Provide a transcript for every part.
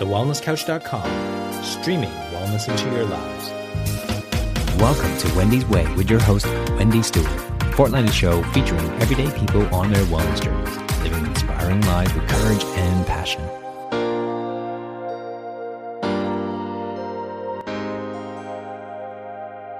thewellnesscouch.com, streaming wellness into your lives. Welcome to Wendy's Way with your host, Wendy Stewart, a fortnightly show featuring everyday people on their wellness journeys, living inspiring lives with courage and passion.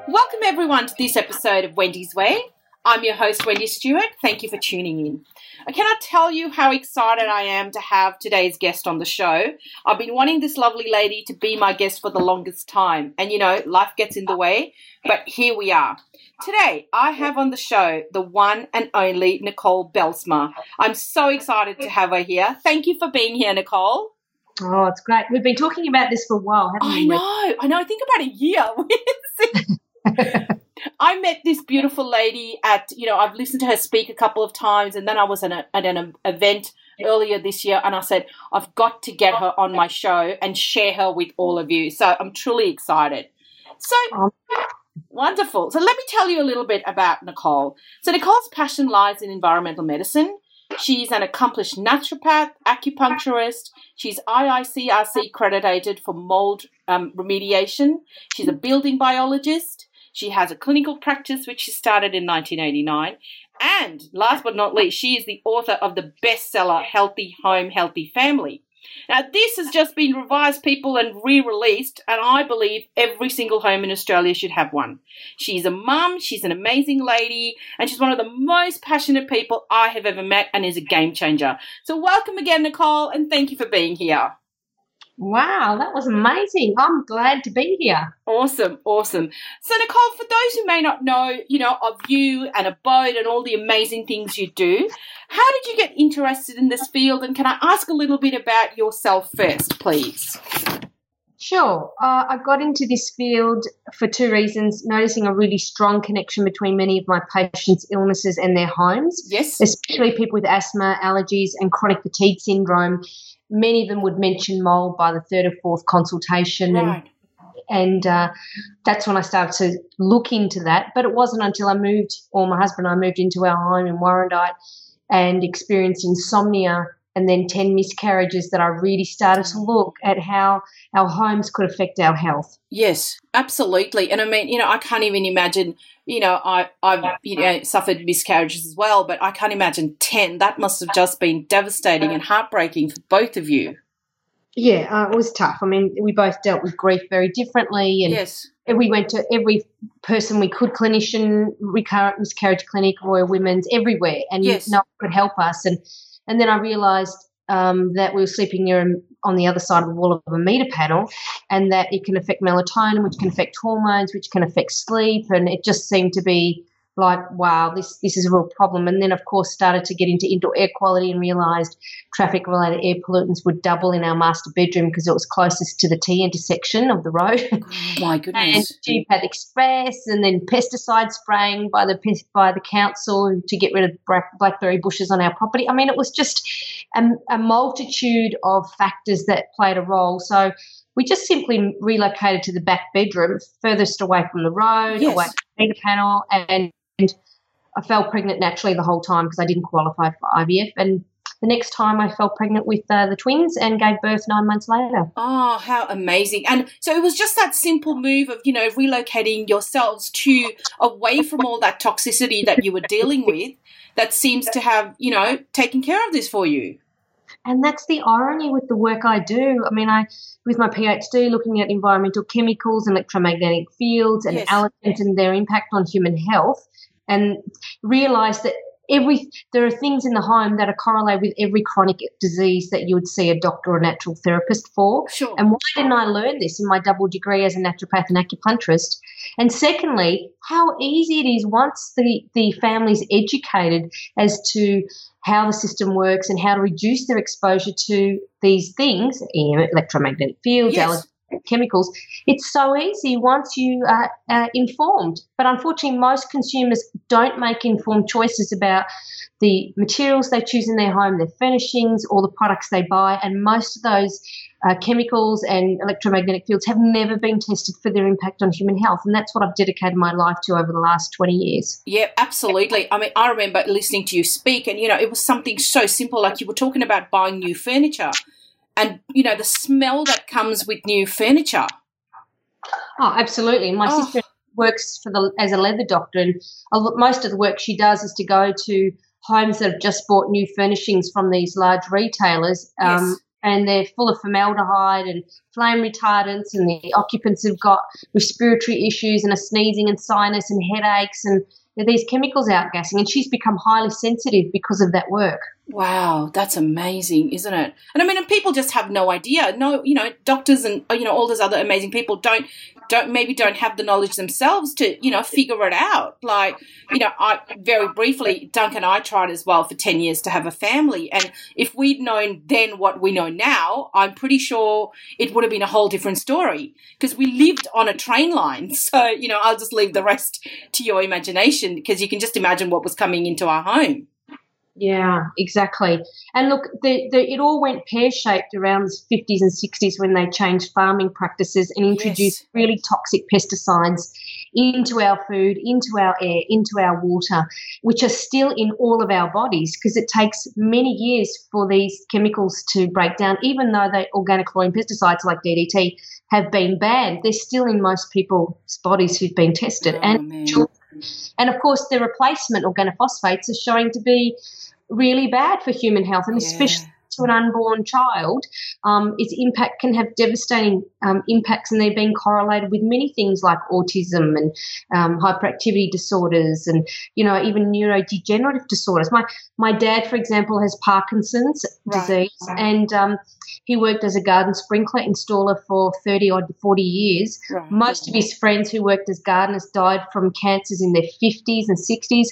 Welcome, everyone, to this episode of Wendy's Way. I'm your host, Wendy Stewart. Thank you for tuning in. I cannot tell you how excited I am to have today's guest on the show. I've been wanting this lovely lady to be my guest for the longest time, and you know, life gets in the way, but here we are. Today, I have on the show the one and only Nicole Bijlsma. I'm so excited to have her here. Thank you for being here, Nicole. Oh, it's great. We've been talking about this for a while, haven't I we? know, I know. I think about a year. I met this beautiful lady at, you know, I've listened to her speak a couple of times, and then I was at, a, at an event earlier this year, and I said, I've got to get her on my show and share her with all of you. So I'm truly excited. So wonderful. So let me tell you a little bit about Nicole. So Nicole's passion lies in environmental medicine. She's an accomplished naturopath, acupuncturist. She's IICRC accredited for mold um, remediation. She's a building biologist. She has a clinical practice which she started in 1989. And last but not least, she is the author of the bestseller Healthy Home, Healthy Family. Now, this has just been revised, people, and re released, and I believe every single home in Australia should have one. She's a mum, she's an amazing lady, and she's one of the most passionate people I have ever met and is a game changer. So, welcome again, Nicole, and thank you for being here. Wow, that was amazing. I'm glad to be here. Awesome, awesome. So, Nicole, for those who may not know, you know, of you and Abode and all the amazing things you do, how did you get interested in this field? And can I ask a little bit about yourself first, please? Sure. Uh, I got into this field for two reasons noticing a really strong connection between many of my patients' illnesses and their homes. Yes. Especially people with asthma, allergies, and chronic fatigue syndrome many of them would mention mold by the third or fourth consultation. Right. And, and uh, that's when I started to look into that. But it wasn't until I moved, or my husband and I moved into our home in Warrandyte and experienced insomnia and then 10 miscarriages that I really started to look at how our homes could affect our health. Yes, absolutely. And I mean, you know, I can't even imagine, you know, I, I've, you know, suffered miscarriages as well, but I can't imagine 10. That must have just been devastating and heartbreaking for both of you. Yeah, uh, it was tough. I mean, we both dealt with grief very differently. And yes. we went to every person we could, clinician, recurrent miscarriage clinic, Royal Women's, everywhere, and yes. no one could help us. And and then I realised um, that we were sleeping near on the other side of the wall of a meter panel, and that it can affect melatonin, which can affect hormones, which can affect sleep, and it just seemed to be like, wow, this this is a real problem. And then, of course, started to get into indoor air quality and realised traffic related air pollutants would double in our master bedroom because it was closest to the T intersection of the road. Oh, my goodness. and GPAD Express, and then pesticide spraying by the by the council to get rid of blackberry bushes on our property. I mean, it was just a, a multitude of factors that played a role. So we just simply relocated to the back bedroom, furthest away from the road, yes. away from the meter panel, and I fell pregnant naturally the whole time because I didn't qualify for IVF. And the next time I fell pregnant with uh, the twins and gave birth nine months later. Oh, how amazing. And so it was just that simple move of, you know, relocating yourselves to away from all that toxicity that you were dealing with that seems to have, you know, taken care of this for you. And that's the irony with the work I do. I mean, I, with my PhD, looking at environmental chemicals, electromagnetic fields, and Yes. allergens and their impact on human health, and realize that every there are things in the home that are correlated with every chronic disease that you would see a doctor or natural therapist for. Sure. And why didn't I learn this in my double degree as a naturopath and acupuncturist? And secondly, how easy it is once the, the family's educated as to how the system works and how to reduce their exposure to these things, electromagnetic fields, Yes. allergens, chemicals. It's so easy once you are uh, informed. But unfortunately, most consumers don't make informed choices about the materials they choose in their home, their furnishings, or the products they buy. And most of those uh, chemicals and electromagnetic fields have never been tested for their impact on human health. And that's what I've dedicated my life to over the last 20 years. Yeah, absolutely. I mean, I remember listening to you speak, and you know, it was something so simple, like you were talking about buying new furniture. And you know the smell that comes with new furniture. Oh, absolutely. My Oh. sister works for the as a leather doctor, and most of the work she does is to go to homes that have just bought new furnishings from these large retailers. Um, Yes. And they're full of formaldehyde and flame retardants, and the occupants have got respiratory issues and are sneezing and sinus and headaches, and these chemicals outgassing. And she's become highly sensitive because of that work. Wow, that's amazing, isn't it? And I mean, and people just have no idea. No, you know, doctors and you know all those other amazing people don't don't maybe don't have the knowledge themselves to you know figure it out. Like you know, I very briefly, Duncan and I tried as well for ten years to have a family, and if we'd known then what we know now, I'm pretty sure it would have been a whole different story because we lived on a train line. So you know, I'll just leave the rest to your imagination because you can just imagine what was coming into our home. Yeah, exactly. And look, the, the, it all went pear shaped around the 50s and 60s when they changed farming practices and introduced Yes. really toxic pesticides into our food, into our air, into our water, which are still in all of our bodies because it takes many years for these chemicals to break down. Even though they organochlorine pesticides like DDT have been banned, they're still in most people's bodies who've been tested. Oh, and man. children. And of course, the replacement organophosphates are showing to be really bad for human health, and Yeah. especially to an unborn child, um, its impact can have devastating um, impacts, and they've been correlated with many things like autism and um, hyperactivity disorders, and you know even neurodegenerative disorders. My my dad, for example, has Parkinson's Right. disease, and um, he worked as a garden sprinkler installer for thirty odd forty years. Right. Most of his friends who worked as gardeners died from cancers in their 50s and 60s.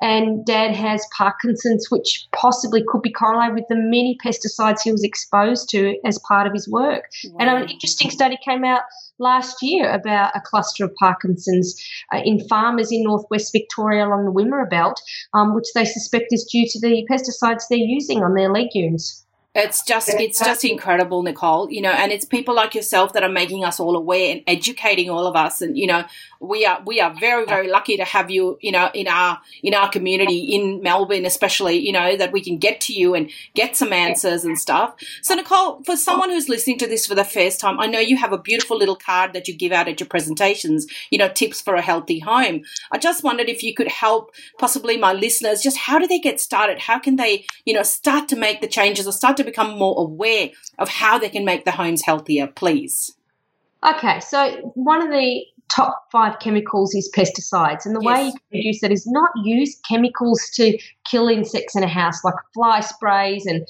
And dad has Parkinson's, which possibly could be correlated with the many pesticides he was exposed to as part of his work. And an interesting study came out last year about a cluster of Parkinson's uh, in farmers in northwest Victoria along the Wimmera Belt, um, which they suspect is due to the pesticides they're using on their legumes. It's just it's just incredible, Nicole. You know, and it's people like yourself that are making us all aware and educating all of us. And you know, we are we are very very lucky to have you. You know, in our in our community in Melbourne, especially. You know that we can get to you and get some answers and stuff. So, Nicole, for someone who's listening to this for the first time, I know you have a beautiful little card that you give out at your presentations. You know, tips for a healthy home. I just wondered if you could help possibly my listeners. Just how do they get started? How can they you know start to make the changes or start to become more aware of how they can make the homes healthier, please? Okay, so one of the top five chemicals is pesticides, and the way you Yes. can reduce that is not use chemicals to kill insects in a house, like fly sprays and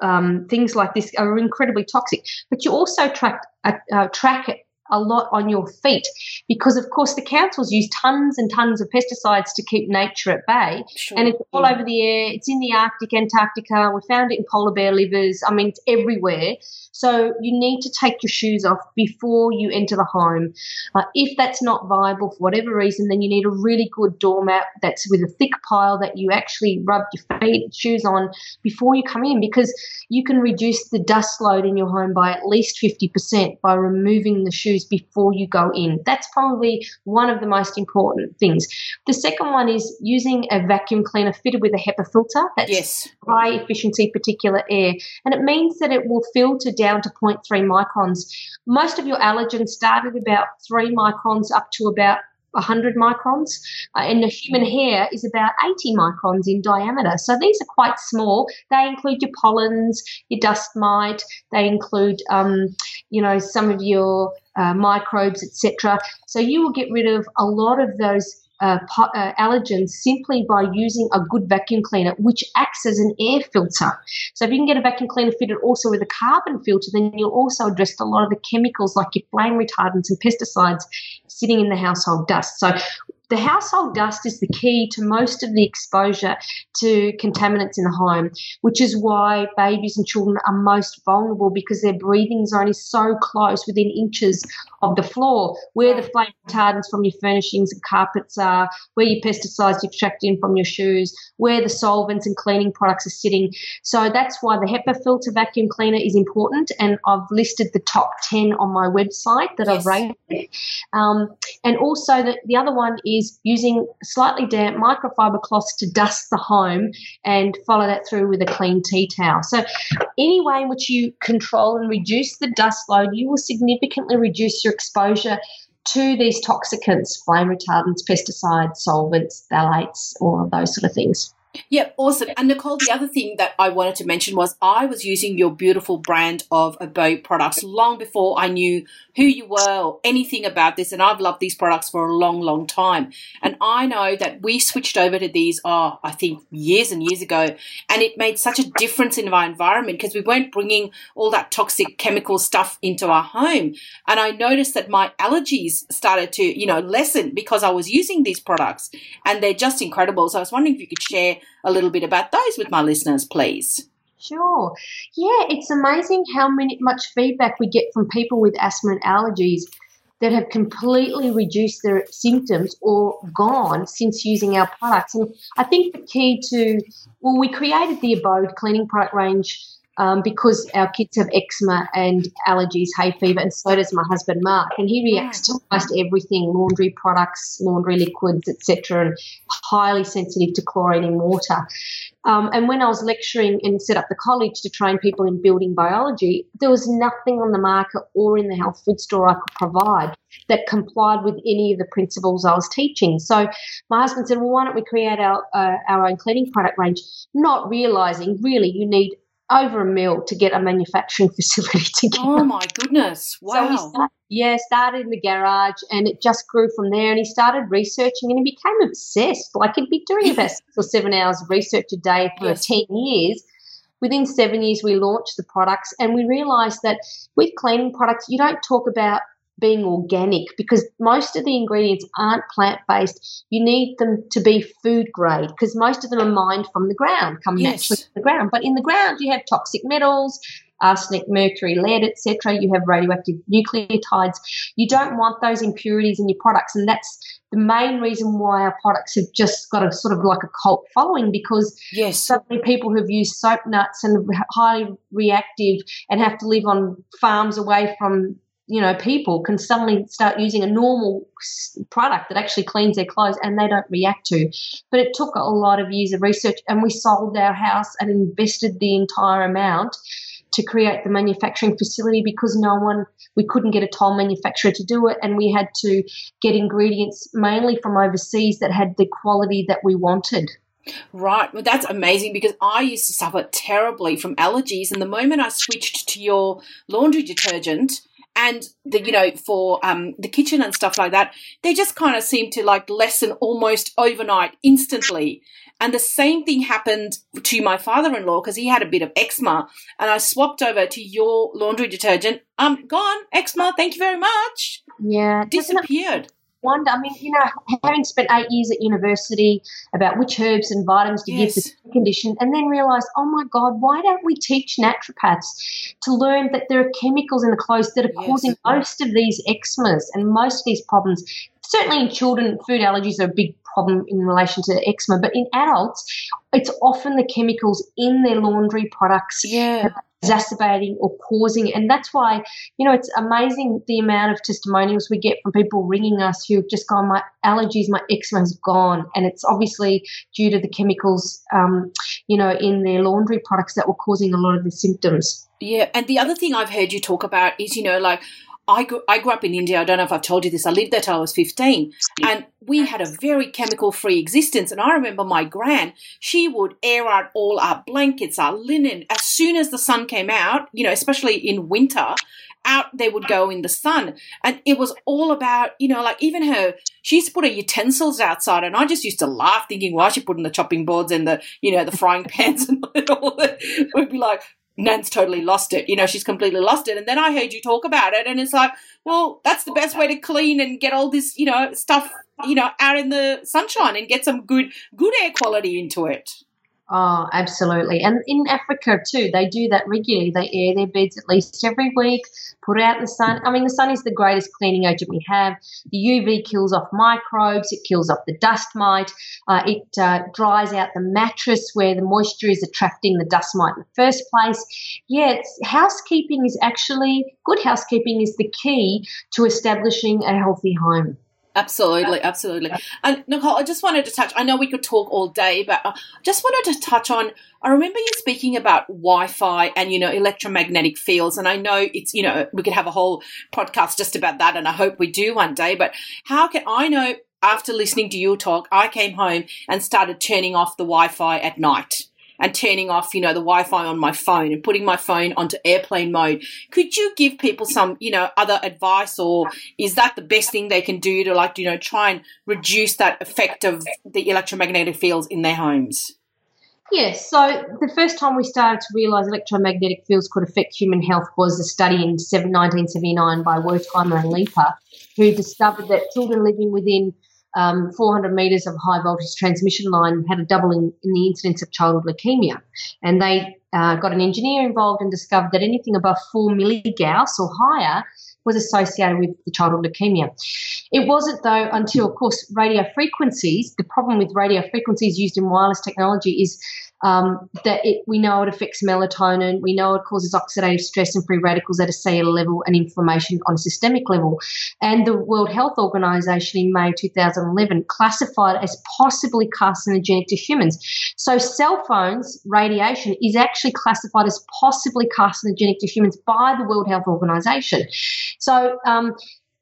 um, things like this are incredibly toxic. But you also track uh, uh, track it a lot on your feet because, of course, the councils use tons and tons of pesticides to keep nature at bay. Sure. And it's all over the air. It's in the Arctic, Antarctica. We found it in polar bear livers. I mean, it's everywhere. So you need to take your shoes off before you enter the home. Uh, if that's not viable for whatever reason, then you need a really good doormat that's with a thick pile that you actually rub your feet, shoes on before you come in because you can reduce the dust load in your home by at least 50% by removing the shoes before you go in. That's probably one of the most important things. The second one is using a vacuum cleaner fitted with a HEPA filter. That's yes. high efficiency particulate air. And it means that it will filter down to 0.3 microns. Most of your allergens start at about 3 microns up to about 100 microns, uh, and the human hair is about 80 microns in diameter. So these are quite small. They include your pollens, your dust mite, they include, um, you know, some of your uh, microbes, etc. So you will get rid of a lot of those uh, uh, allergens simply by using a good vacuum cleaner, which acts as an air filter. So if you can get a vacuum cleaner fitted also with a carbon filter, then you'll also address a lot of the chemicals like your flame retardants and pesticides sitting in the household dust. So the household dust is the key to most of the exposure to contaminants in the home, which is why babies and children are most vulnerable because their breathing zone is so close within inches of the floor, where the flame retardants from your furnishings and carpets are, where your pesticides you've tracked in from your shoes, where the solvents and cleaning products are sitting. So that's why the HEPA filter vacuum cleaner is important, and I've listed the top 10 on my website that Yes. I've rated. Um, and also, the, the other one is is using slightly damp microfiber cloths to dust the home and follow that through with a clean tea towel. So, any way in which you control and reduce the dust load, you will significantly reduce your exposure to these toxicants, flame retardants, pesticides, solvents, phthalates, all of those sort of things. Yeah, awesome. And Nicole, the other thing that I wanted to mention was I was using your beautiful brand of Abode products long before I knew who you were or anything about this. And I've loved these products for a long, long time. And I know that we switched over to these, oh, I think years and years ago. And it made such a difference in my environment because we weren't bringing all that toxic chemical stuff into our home. And I noticed that my allergies started to, you know, lessen because I was using these products and they're just incredible. So I was wondering if you could share a little bit about those with my listeners, please. Sure. Yeah, it's amazing how many much feedback we get from people with asthma and allergies that have completely reduced their symptoms or gone since using our products. And I think the key to well, we created the Abode cleaning product range um, because our kids have eczema and allergies, hay fever, and so does my husband Mark. And he reacts to almost everything: laundry products, laundry liquids, etc., and highly sensitive to chlorine in water. Um, and when I was lecturing and set up the college to train people in building biology, there was nothing on the market or in the health food store I could provide that complied with any of the principles I was teaching. So my husband said, "Well, why don't we create our uh, our own cleaning product range?" Not realizing really you need over a mil to get a manufacturing facility together. Oh my goodness! Wow. So started, yeah, started in the garage, and it just grew from there. And he started researching, and he became obsessed. Like he'd be doing about six or seven hours of research a day for yes. ten years. Within seven years, we launched the products, and we realised that with cleaning products, you don't talk about being organic because most of the ingredients aren't plant based. You need them to be food grade because most of them are mined from the ground, come yes. naturally from the ground. But in the ground, you have toxic metals, arsenic, mercury, lead, etc. You have radioactive nucleotides. You don't want those impurities in your products, and that's the main reason why our products have just got a sort of like a cult following because yes. so many people who've used soap nuts and highly reactive and have to live on farms away from you know, people can suddenly start using a normal product that actually cleans their clothes and they don't react to. But it took a lot of years of research, and we sold our house and invested the entire amount to create the manufacturing facility because no one, we couldn't get a toll manufacturer to do it, and we had to get ingredients mainly from overseas that had the quality that we wanted. Right. Well, that's amazing because I used to suffer terribly from allergies. And the moment I switched to your laundry detergent, and the you know for um, the kitchen and stuff like that they just kind of seem to like lessen almost overnight instantly. And the same thing happened to my father-in-law because he had a bit of eczema. And i swapped over to your laundry detergent. Um gone. Eczema thank you very much. Yeah disappeared wonder. I mean, you know, having spent eight years at university about which herbs and vitamins to yes. give the condition, and then realise, oh my God, why don't we teach naturopaths to learn that there are chemicals in the clothes that are yes. causing most of these eczemas and most of these problems? Certainly in children, food allergies are a big problem in relation to eczema, but in adults, it's often the chemicals in their laundry products yeah exacerbating or causing. And that's why, you know, it's amazing the amount of testimonials we get from people ringing us who've just gone, my allergies, my eczema's gone. And it's obviously due to the chemicals, um, you know, in their laundry products that were causing a lot of the symptoms. Yeah. And the other thing I've heard you talk about is, you know, like, I grew, I grew up in India. I don't know if I've told you this. I lived there till I was 15. And we had a very chemical free existence. And I remember my gran, she would air out all our blankets, our linen. As soon as the sun came out, you know, especially in winter, out they would go in the sun. And it was all about, you know, like even her, she used to put her utensils outside. And I just used to laugh thinking, why is she putting the chopping boards and the, you know, the frying pans and all that? We'd be like, Nan's totally lost it. You know, she's completely lost it. And then I heard you talk about it, and it's like, well, that's the best way to clean and get all this, you know, stuff, you know, out in the sunshine and get some good, good air quality into it. Oh, absolutely. And in Africa too, they do that regularly. They air their beds at least every week, put out the sun. I mean, the sun is the greatest cleaning agent we have. The UV kills off microbes, it kills off the dust mite, uh, it uh, dries out the mattress where the moisture is attracting the dust mite in the first place. Yeah, housekeeping is actually, good housekeeping is the key to establishing a healthy home. Absolutely, absolutely. And Nicole, I just wanted to touch. I know we could talk all day, but I just wanted to touch on. I remember you speaking about Wi-Fi and you know electromagnetic fields, and I know it's you know we could have a whole podcast just about that, and I hope we do one day. But how can I know? After listening to your talk, I came home and started turning off the Wi-Fi at night and turning off, you know, the Wi-Fi on my phone and putting my phone onto airplane mode. Could you give people some, you know, other advice or is that the best thing they can do to like, you know, try and reduce that effect of the electromagnetic fields in their homes? Yes, so the first time we started to realise electromagnetic fields could affect human health was a study in 1979 by Wertheimer and Leeper, who discovered that children living within um, 400 metres of high voltage transmission line had a doubling in the incidence of childhood leukemia. And they uh, got an engineer involved and discovered that anything above 4 milligauss or higher was associated with the childhood leukemia. It wasn't, though, until, of course, radio frequencies. The problem with radio frequencies used in wireless technology is um, that it, we know it affects melatonin, we know it causes oxidative stress and free radicals at a cellular level and inflammation on a systemic level. And the World Health Organization in May 2011 classified as possibly carcinogenic to humans. So, cell phones radiation is actually classified as possibly carcinogenic to humans by the World Health Organization. So, um,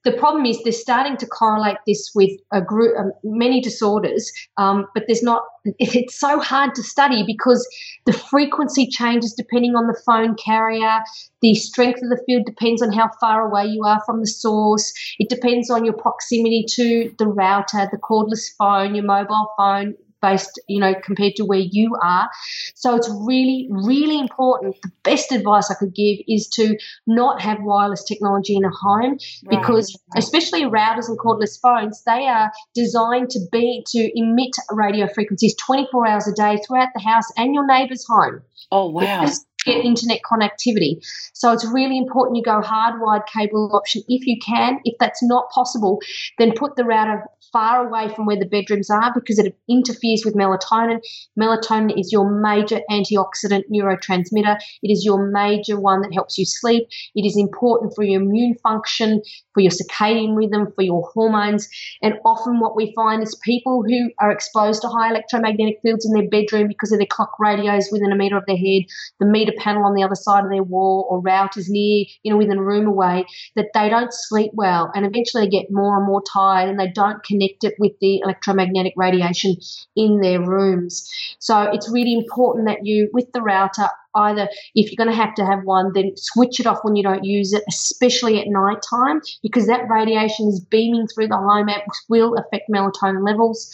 the problem is they're starting to correlate this with a group, um, many disorders, um, but there's not. It's so hard to study because the frequency changes depending on the phone carrier. The strength of the field depends on how far away you are from the source. It depends on your proximity to the router, the cordless phone, your mobile phone, based, you know, compared to where you are. So it's really, really important. The best advice I could give is to not have wireless technology in a home right. because, especially routers and cordless phones, they are designed to be to emit radio frequencies 24 hours a day throughout the house and your neighbour's home. Oh wow! Get internet connectivity. So it's really important you go hardwired cable option if you can. If that's not possible, then put the router far away from where the bedrooms are because it interferes with melatonin. Melatonin is your major antioxidant neurotransmitter. It is your major one that helps you sleep. It is important for your immune function, for your circadian rhythm, for your hormones. And often what we find is people who are exposed to high electromagnetic fields in their bedroom because of their clock radios within a meter of their head, the meter panel on the other side of their wall, or routers near, you know, within a room away, that they don't sleep well and eventually they get more and more tired and they don't connect it with the electromagnetic radiation in their rooms. So it's really important that you, with the router, either if you're going to have to have one, then switch it off when you don't use it, especially at night time, because that radiation is beaming through the home. It will affect melatonin levels,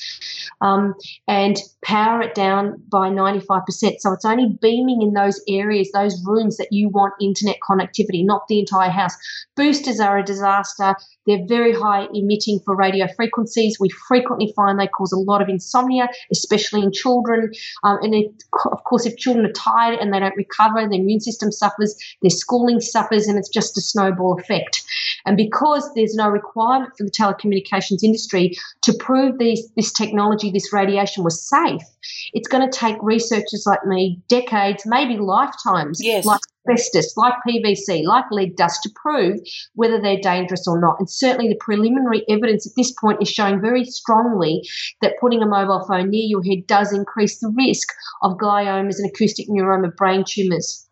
um, and power it down by 95%. So it's only beaming in those areas, those rooms that you want internet connectivity, not the entire house. Boosters are a disaster. They're very high emitting for radio frequencies. We frequently find they cause a lot of insomnia, especially in children. Um, and it, of course, if children are tired and they don't recover, their immune system suffers, their schooling suffers, and it's just a snowball effect. And because there's no requirement for the telecommunications industry to prove these, this technology, this radiation was safe, it's going to take researchers like me decades, maybe lifetimes, yes. like asbestos, like PVC, like lead dust to prove whether they're dangerous or not. And certainly the preliminary evidence at this point is showing very strongly that putting a mobile phone near your head does increase the risk of gliomas and acoustic neuroma brain tumours.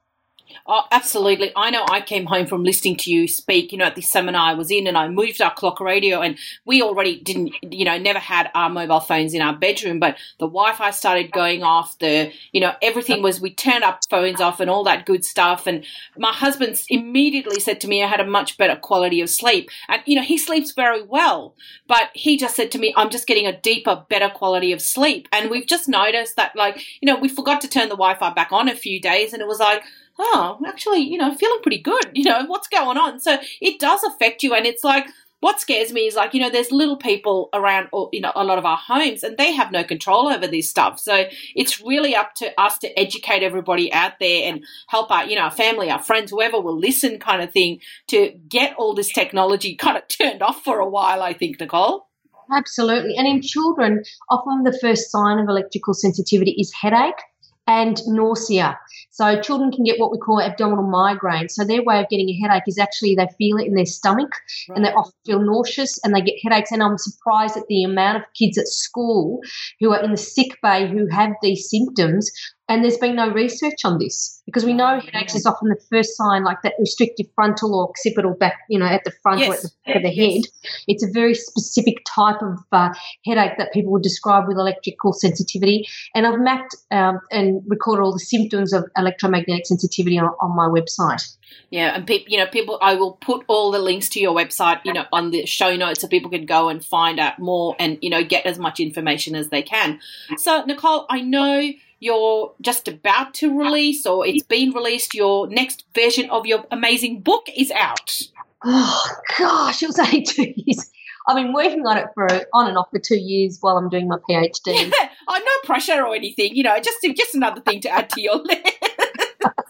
Oh, absolutely. I know I came home from listening to you speak, you know, at this seminar I was in and I moved our clock radio and we already didn't, you know, never had our mobile phones in our bedroom, but the Wi-Fi started going off, the, you know, everything was, we turned our phones off and all that good stuff. And my husband immediately said to me, I had a much better quality of sleep. And, you know, he sleeps very well, but he just said to me, I'm just getting a deeper, better quality of sleep. And we've just noticed that, like, you know, we forgot to turn the Wi-Fi back on a few days and it was like, oh, actually, you know, feeling pretty good. You know, what's going on? So it does affect you. And it's like, what scares me is like, you know, there's little people around, you know, a lot of our homes and they have no control over this stuff. So it's really up to us to educate everybody out there and help our, you know, our family, our friends, whoever will listen kind of thing to get all this technology kind of turned off for a while, I think, Nicole. Absolutely. And in children, often the first sign of electrical sensitivity is headache and nausea. So children can get what we call abdominal migraine. So their way of getting a headache is actually they feel it in their stomach right. and they often feel nauseous and they get headaches. And I'm surprised at the amount of kids at school who are in the sick bay who have these symptoms and there's been no research on this because we know headaches is often the first sign, like that restrictive frontal or occipital back, you know, at the front yes. or at the back of the head. Yes. It's a very specific type of uh, headache that people would describe with electrical sensitivity. And I've mapped um, and recorded all the symptoms of electromagnetic sensitivity on, on my website. Yeah, and people, you know, people. I will put all the links to your website, you know, on the show notes so people can go and find out more and you know get as much information as they can. So, Nicole, I know you're just about to release or it's been released, your next version of your amazing book is out. Oh gosh, it was only two years. I've been working on it for on and off for two years while I'm doing my PhD. Yeah. Oh, no pressure or anything, you know, just just another thing to add to your list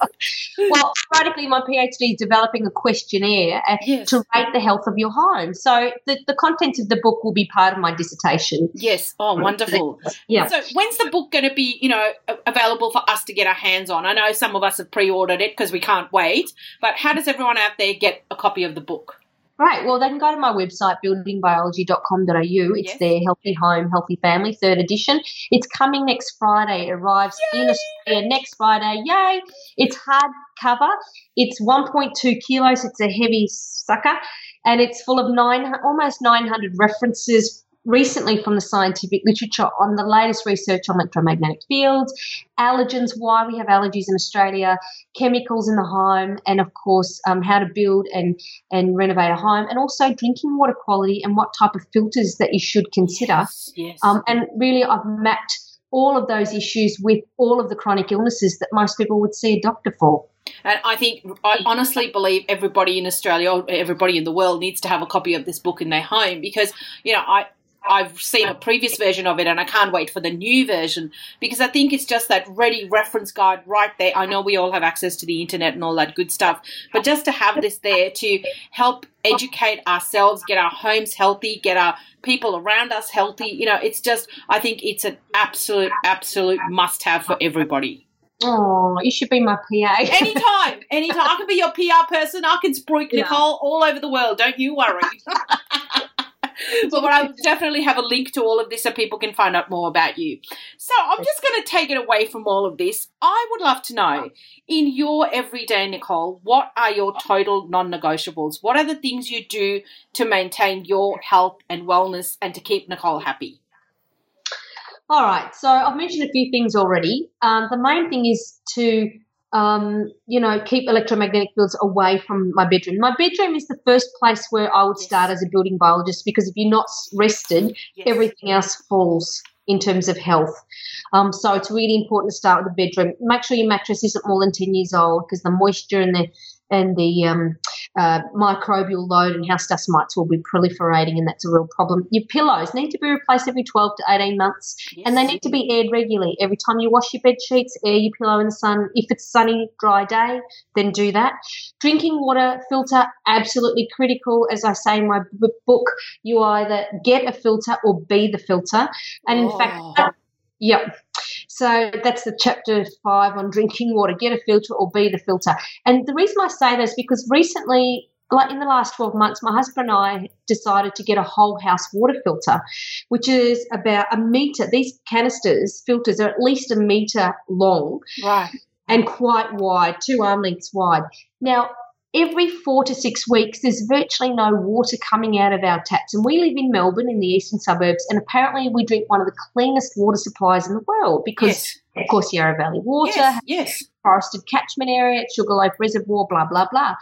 well, practically, my PhD is developing a questionnaire uh, yes. to rate the health of your home. So the, the contents of the book will be part of my dissertation. Yes. Oh, wonderful. Yeah. So when's the book going to be, you know, available for us to get our hands on? I know some of us have pre-ordered it because we can't wait. But how does everyone out there get a copy of the book? Right. Well, they can go to my website, buildingbiology.com.au. It's yes. their Healthy Home, Healthy Family, third edition. It's coming next Friday. It arrives Yay! in Australia next Friday. Yay! It's hardcover. It's 1.2 kilos. It's a heavy sucker. And it's full of nine, almost 900 references, recently from the scientific literature on the latest research on electromagnetic fields, allergens, why we have allergies in Australia, chemicals in the home, and of course, um, how to build and, and renovate a home, and also drinking water quality and what type of filters that you should consider. Yes, yes. Um, and really, I've mapped all of those issues with all of the chronic illnesses that most people would see a doctor for. And I think, I honestly believe everybody in Australia or everybody in the world needs to have a copy of this book in their home because, you know, I, I've seen a previous version of it and I can't wait for the new version because I think it's just that ready reference guide right there. I know we all have access to the internet and all that good stuff, but just to have this there to help educate ourselves, get our homes healthy, get our people around us healthy, you know, it's just, I think it's an absolute, absolute must have for everybody. Oh, you should be my PA. anytime, anytime. I can be your PR person. I can spruik yeah. Nicole all over the world. Don't you worry. but I'll definitely have a link to all of this so people can find out more about you. So I'm just going to take it away from all of this. I would love to know, in your everyday, Nicole, what are your total non negotiables? What are the things you do to maintain your health and wellness and to keep Nicole happy? All right, so I've mentioned a few things already. Um, the main thing is to um, you know, keep electromagnetic fields away from my bedroom. My bedroom is the first place where I would yes. start as a building biologist because if you're not rested, yes. everything else falls in terms of health. Um, so it's really important to start with the bedroom. Make sure your mattress isn't more than 10 years old because the moisture and the and the um, uh, microbial load and house dust mites will be proliferating, and that's a real problem. Your pillows need to be replaced every 12 to 18 months, yes. and they need to be aired regularly. Every time you wash your bed sheets, air your pillow in the sun. If it's sunny, dry day, then do that. Drinking water filter, absolutely critical. As I say in my book, you either get a filter or be the filter. And in oh. fact, Yep. So that's the chapter five on drinking water. Get a filter or be the filter. And the reason I say this because recently, like in the last 12 months, my husband and I decided to get a whole house water filter, which is about a meter. These canisters, filters, are at least a meter long. Right. And quite wide, two arm lengths wide. Now, every four to six weeks, there's virtually no water coming out of our taps. And we live in Melbourne in the eastern suburbs, and apparently we drink one of the cleanest water supplies in the world because, yes. of course, Yarra Valley Water, yes, yes. forested catchment area, Sugarloaf Reservoir, blah, blah, blah.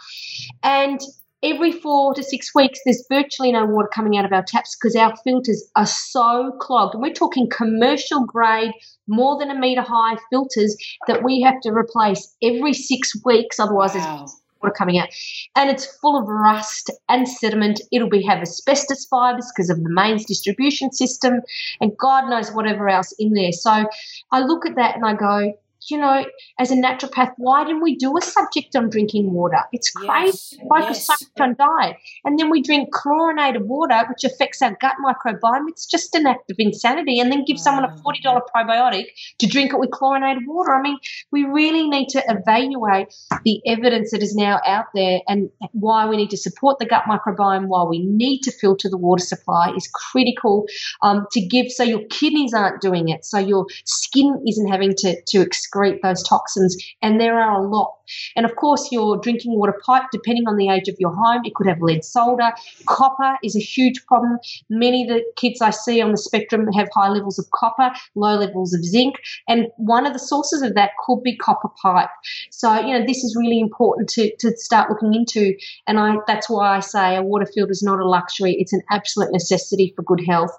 And every four to six weeks, there's virtually no water coming out of our taps because our filters are so clogged. And we're talking commercial grade, more than a metre high filters that we have to replace every six weeks. Otherwise, wow water coming out, and it's full of rust and sediment. It'll be have asbestos fibres because of the mains distribution system, and God knows whatever else in there. So I look at that and I go, you know, as a naturopath, why didn't we do a subject on drinking water? It's crazy. Yes, Focus so yes. much on diet. And then we drink chlorinated water, which affects our gut microbiome. It's just an act of insanity. And then give someone a Mm. $40 probiotic to drink it with chlorinated water. I mean, we really need to evaluate the evidence that is now out there and why we need to support the gut microbiome, why we need to filter the water supply is critical um, to give so your kidneys aren't doing it, so your skin isn't having to, to excrete those toxins. And there are a lot. And of course, your drinking water pipe, depending on the age of your home, it could have lead solder. Copper is a huge problem. Many of the kids I see on the spectrum have high levels of copper, low levels of zinc. And one of the sources of that could be copper pipe. So, you know, this is really important to, to start looking into. And I that's why I say a water filter is not a luxury, it's an absolute necessity for good health.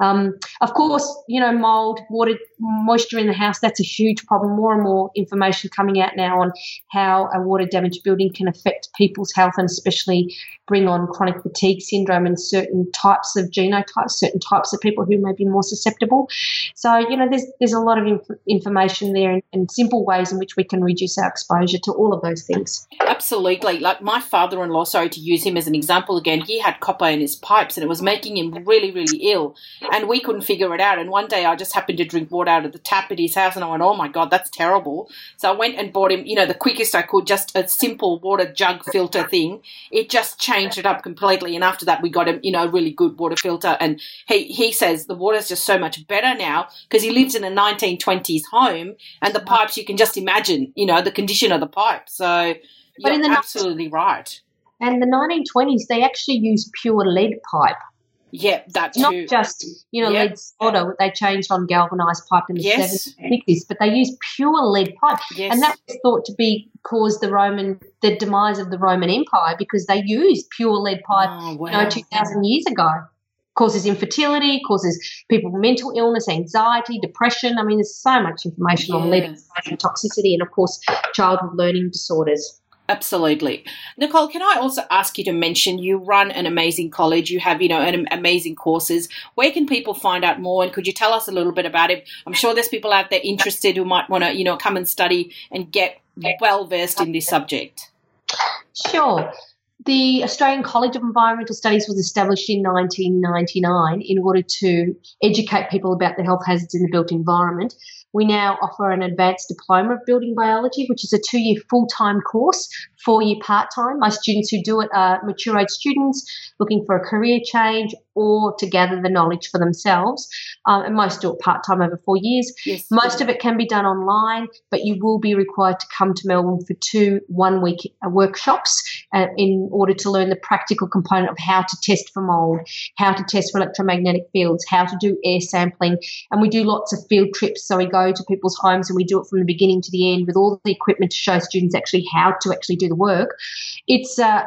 Um, of course, you know, mold, water, moisture in the house, that's a huge problem. More and more information coming out now on how a water damaged building can affect people's health and especially bring on chronic fatigue syndrome and certain types of genotypes, certain types of people who may be more susceptible. So, you know, there's, there's a lot of inf- information there and, and simple ways in which we can reduce our exposure to all of those things. Absolutely. Like my father in law, sorry to use him as an example again, he had copper in his pipes and it was making him really, really ill. And we couldn't figure it out. And one day I just happened to drink water out of the tap at his house and I went, oh my God, that's terrible. So I went and bought him, you know, the quickest I could, just a simple water jug filter thing. It just changed it up completely. And after that, we got him, you know, a really good water filter. And he, he says the water's just so much better now because he lives in a 1920s home and the pipes, you can just imagine, you know, the condition of the pipe. So But you're in the absolutely right. And the 1920s, they actually used pure lead pipe. Yeah, that's not just you know Yep. lead solder. what They changed on galvanized pipe in the seventies sixties, but they used pure lead pipe, yes. and that was thought to be caused the Roman the demise of the Roman Empire because they used pure lead pipe oh, you know two thousand years ago. Causes infertility, causes people mental illness, anxiety, depression. I mean, there's so much information on lead exposure toxicity, and of course, childhood learning disorders. Absolutely. Nicole, can I also ask you to mention you run an amazing college, you have, you know, an amazing courses. Where can people find out more and could you tell us a little bit about it? I'm sure there's people out there interested who might want to, you know, come and study and get well versed in this subject. Sure. The Australian College of Environmental Studies was established in 1999 in order to educate people about the health hazards in the built environment. We now offer an advanced diploma of building biology, which is a two year full time course, four year part time. My students who do it are mature age students looking for a career change or to gather the knowledge for themselves. Um, and most do it part time over four years. Yes. Most of it can be done online, but you will be required to come to Melbourne for two one week uh, workshops uh, in order to learn the practical component of how to test for mold, how to test for electromagnetic fields, how to do air sampling. And we do lots of field trips. So we go to people's homes and we do it from the beginning to the end with all the equipment to show students actually how to actually do the work. It's uh,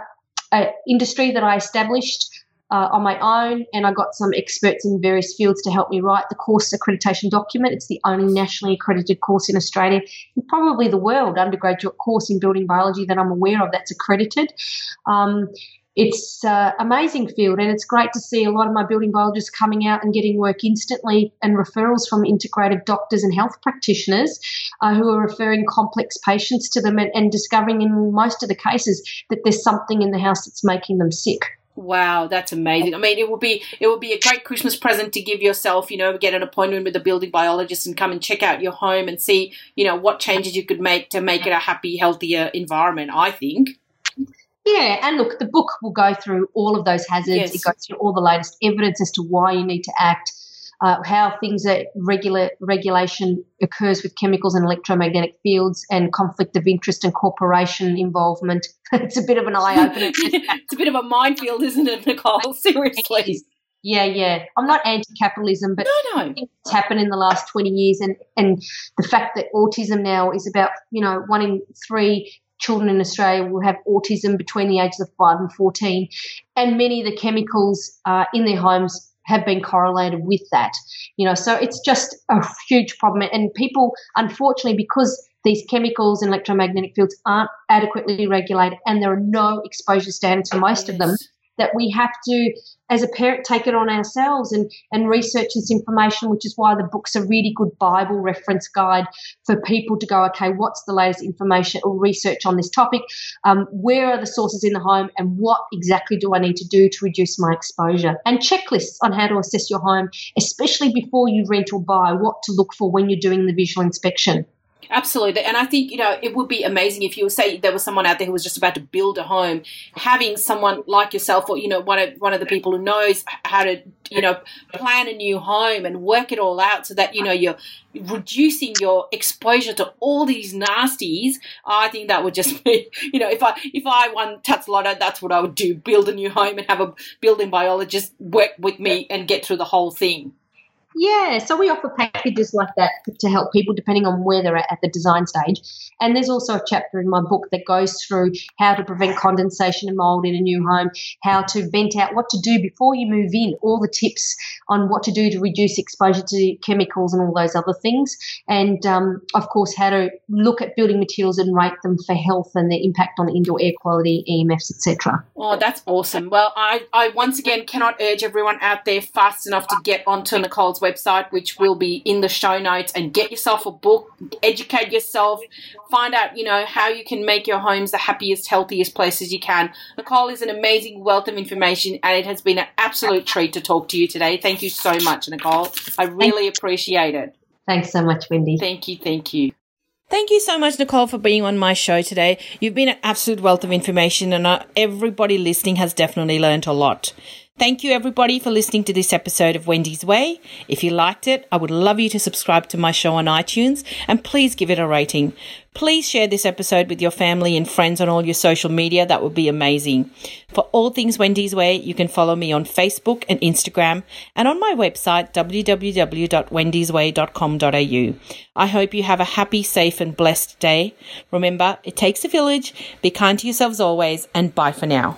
an industry that I established uh, on my own, and I got some experts in various fields to help me write the course accreditation document. It's the only nationally accredited course in Australia, and probably the world undergraduate course in building biology that I'm aware of that's accredited. Um, it's uh, amazing field, and it's great to see a lot of my building biologists coming out and getting work instantly, and referrals from integrated doctors and health practitioners uh, who are referring complex patients to them and, and discovering in most of the cases that there's something in the house that's making them sick. Wow, that's amazing. I mean, it would be it would be a great Christmas present to give yourself, you know, get an appointment with a building biologist and come and check out your home and see, you know, what changes you could make to make it a happy, healthier environment, I think. Yeah, and look, the book will go through all of those hazards. Yes. It goes through all the latest evidence as to why you need to act, uh, how things are regular regulation occurs with chemicals and electromagnetic fields, and conflict of interest and corporation involvement. it's a bit of an eye opener. it's a bit of a minefield, isn't it, Nicole? Seriously. yeah, yeah. I'm not anti-capitalism, but No, no. it's happened in the last 20 years and, and the fact that autism now is about, you know, one in three children in Australia will have autism between the ages of 5 and 14 and many of the chemicals uh, in their homes have been correlated with that you know so it's just a huge problem and people unfortunately because these chemicals and electromagnetic fields aren't adequately regulated and there are no exposure standards for most of them. That we have to as a parent take it on ourselves and, and research this information, which is why the book's a really good Bible reference guide for people to go, okay, what's the latest information or research on this topic? Um, where are the sources in the home and what exactly do I need to do to reduce my exposure? And checklists on how to assess your home, especially before you rent or buy, what to look for when you're doing the visual inspection. Absolutely. And I think, you know, it would be amazing if you were, say there was someone out there who was just about to build a home, having someone like yourself or, you know, one of, one of the people who knows how to, you know, plan a new home and work it all out so that, you know, you're reducing your exposure to all these nasties. I think that would just be, you know, if I, if I won Tatslotto, that's what I would do. Build a new home and have a building biologist work with me and get through the whole thing. Yeah, so we offer packages like that to help people depending on where they're at at the design stage. And there's also a chapter in my book that goes through how to prevent condensation and mold in a new home, how to vent out, what to do before you move in, all the tips on what to do to reduce exposure to chemicals and all those other things. And um, of course, how to look at building materials and rate them for health and their impact on indoor air quality, EMFs, etc. Oh, that's awesome. Well, I, I once again cannot urge everyone out there fast enough to get onto Nicole's website, which will be in the show notes, and get yourself a book, educate yourself, find out, you know, how you can make your homes the happiest, healthiest places you can. Nicole is an amazing wealth of information, and it has been an absolute treat to talk to you today. Thank you so much, Nicole. I really appreciate it. Thanks so much, Wendy. Thank you. Thank you. Thank you so much, Nicole, for being on my show today. You've been an absolute wealth of information, and uh, everybody listening has definitely learned a lot. Thank you, everybody, for listening to this episode of Wendy's Way. If you liked it, I would love you to subscribe to my show on iTunes and please give it a rating. Please share this episode with your family and friends on all your social media. That would be amazing. For all things Wendy's Way, you can follow me on Facebook and Instagram and on my website, www.wendysway.com.au. I hope you have a happy, safe, and blessed day. Remember, it takes a village. Be kind to yourselves always, and bye for now.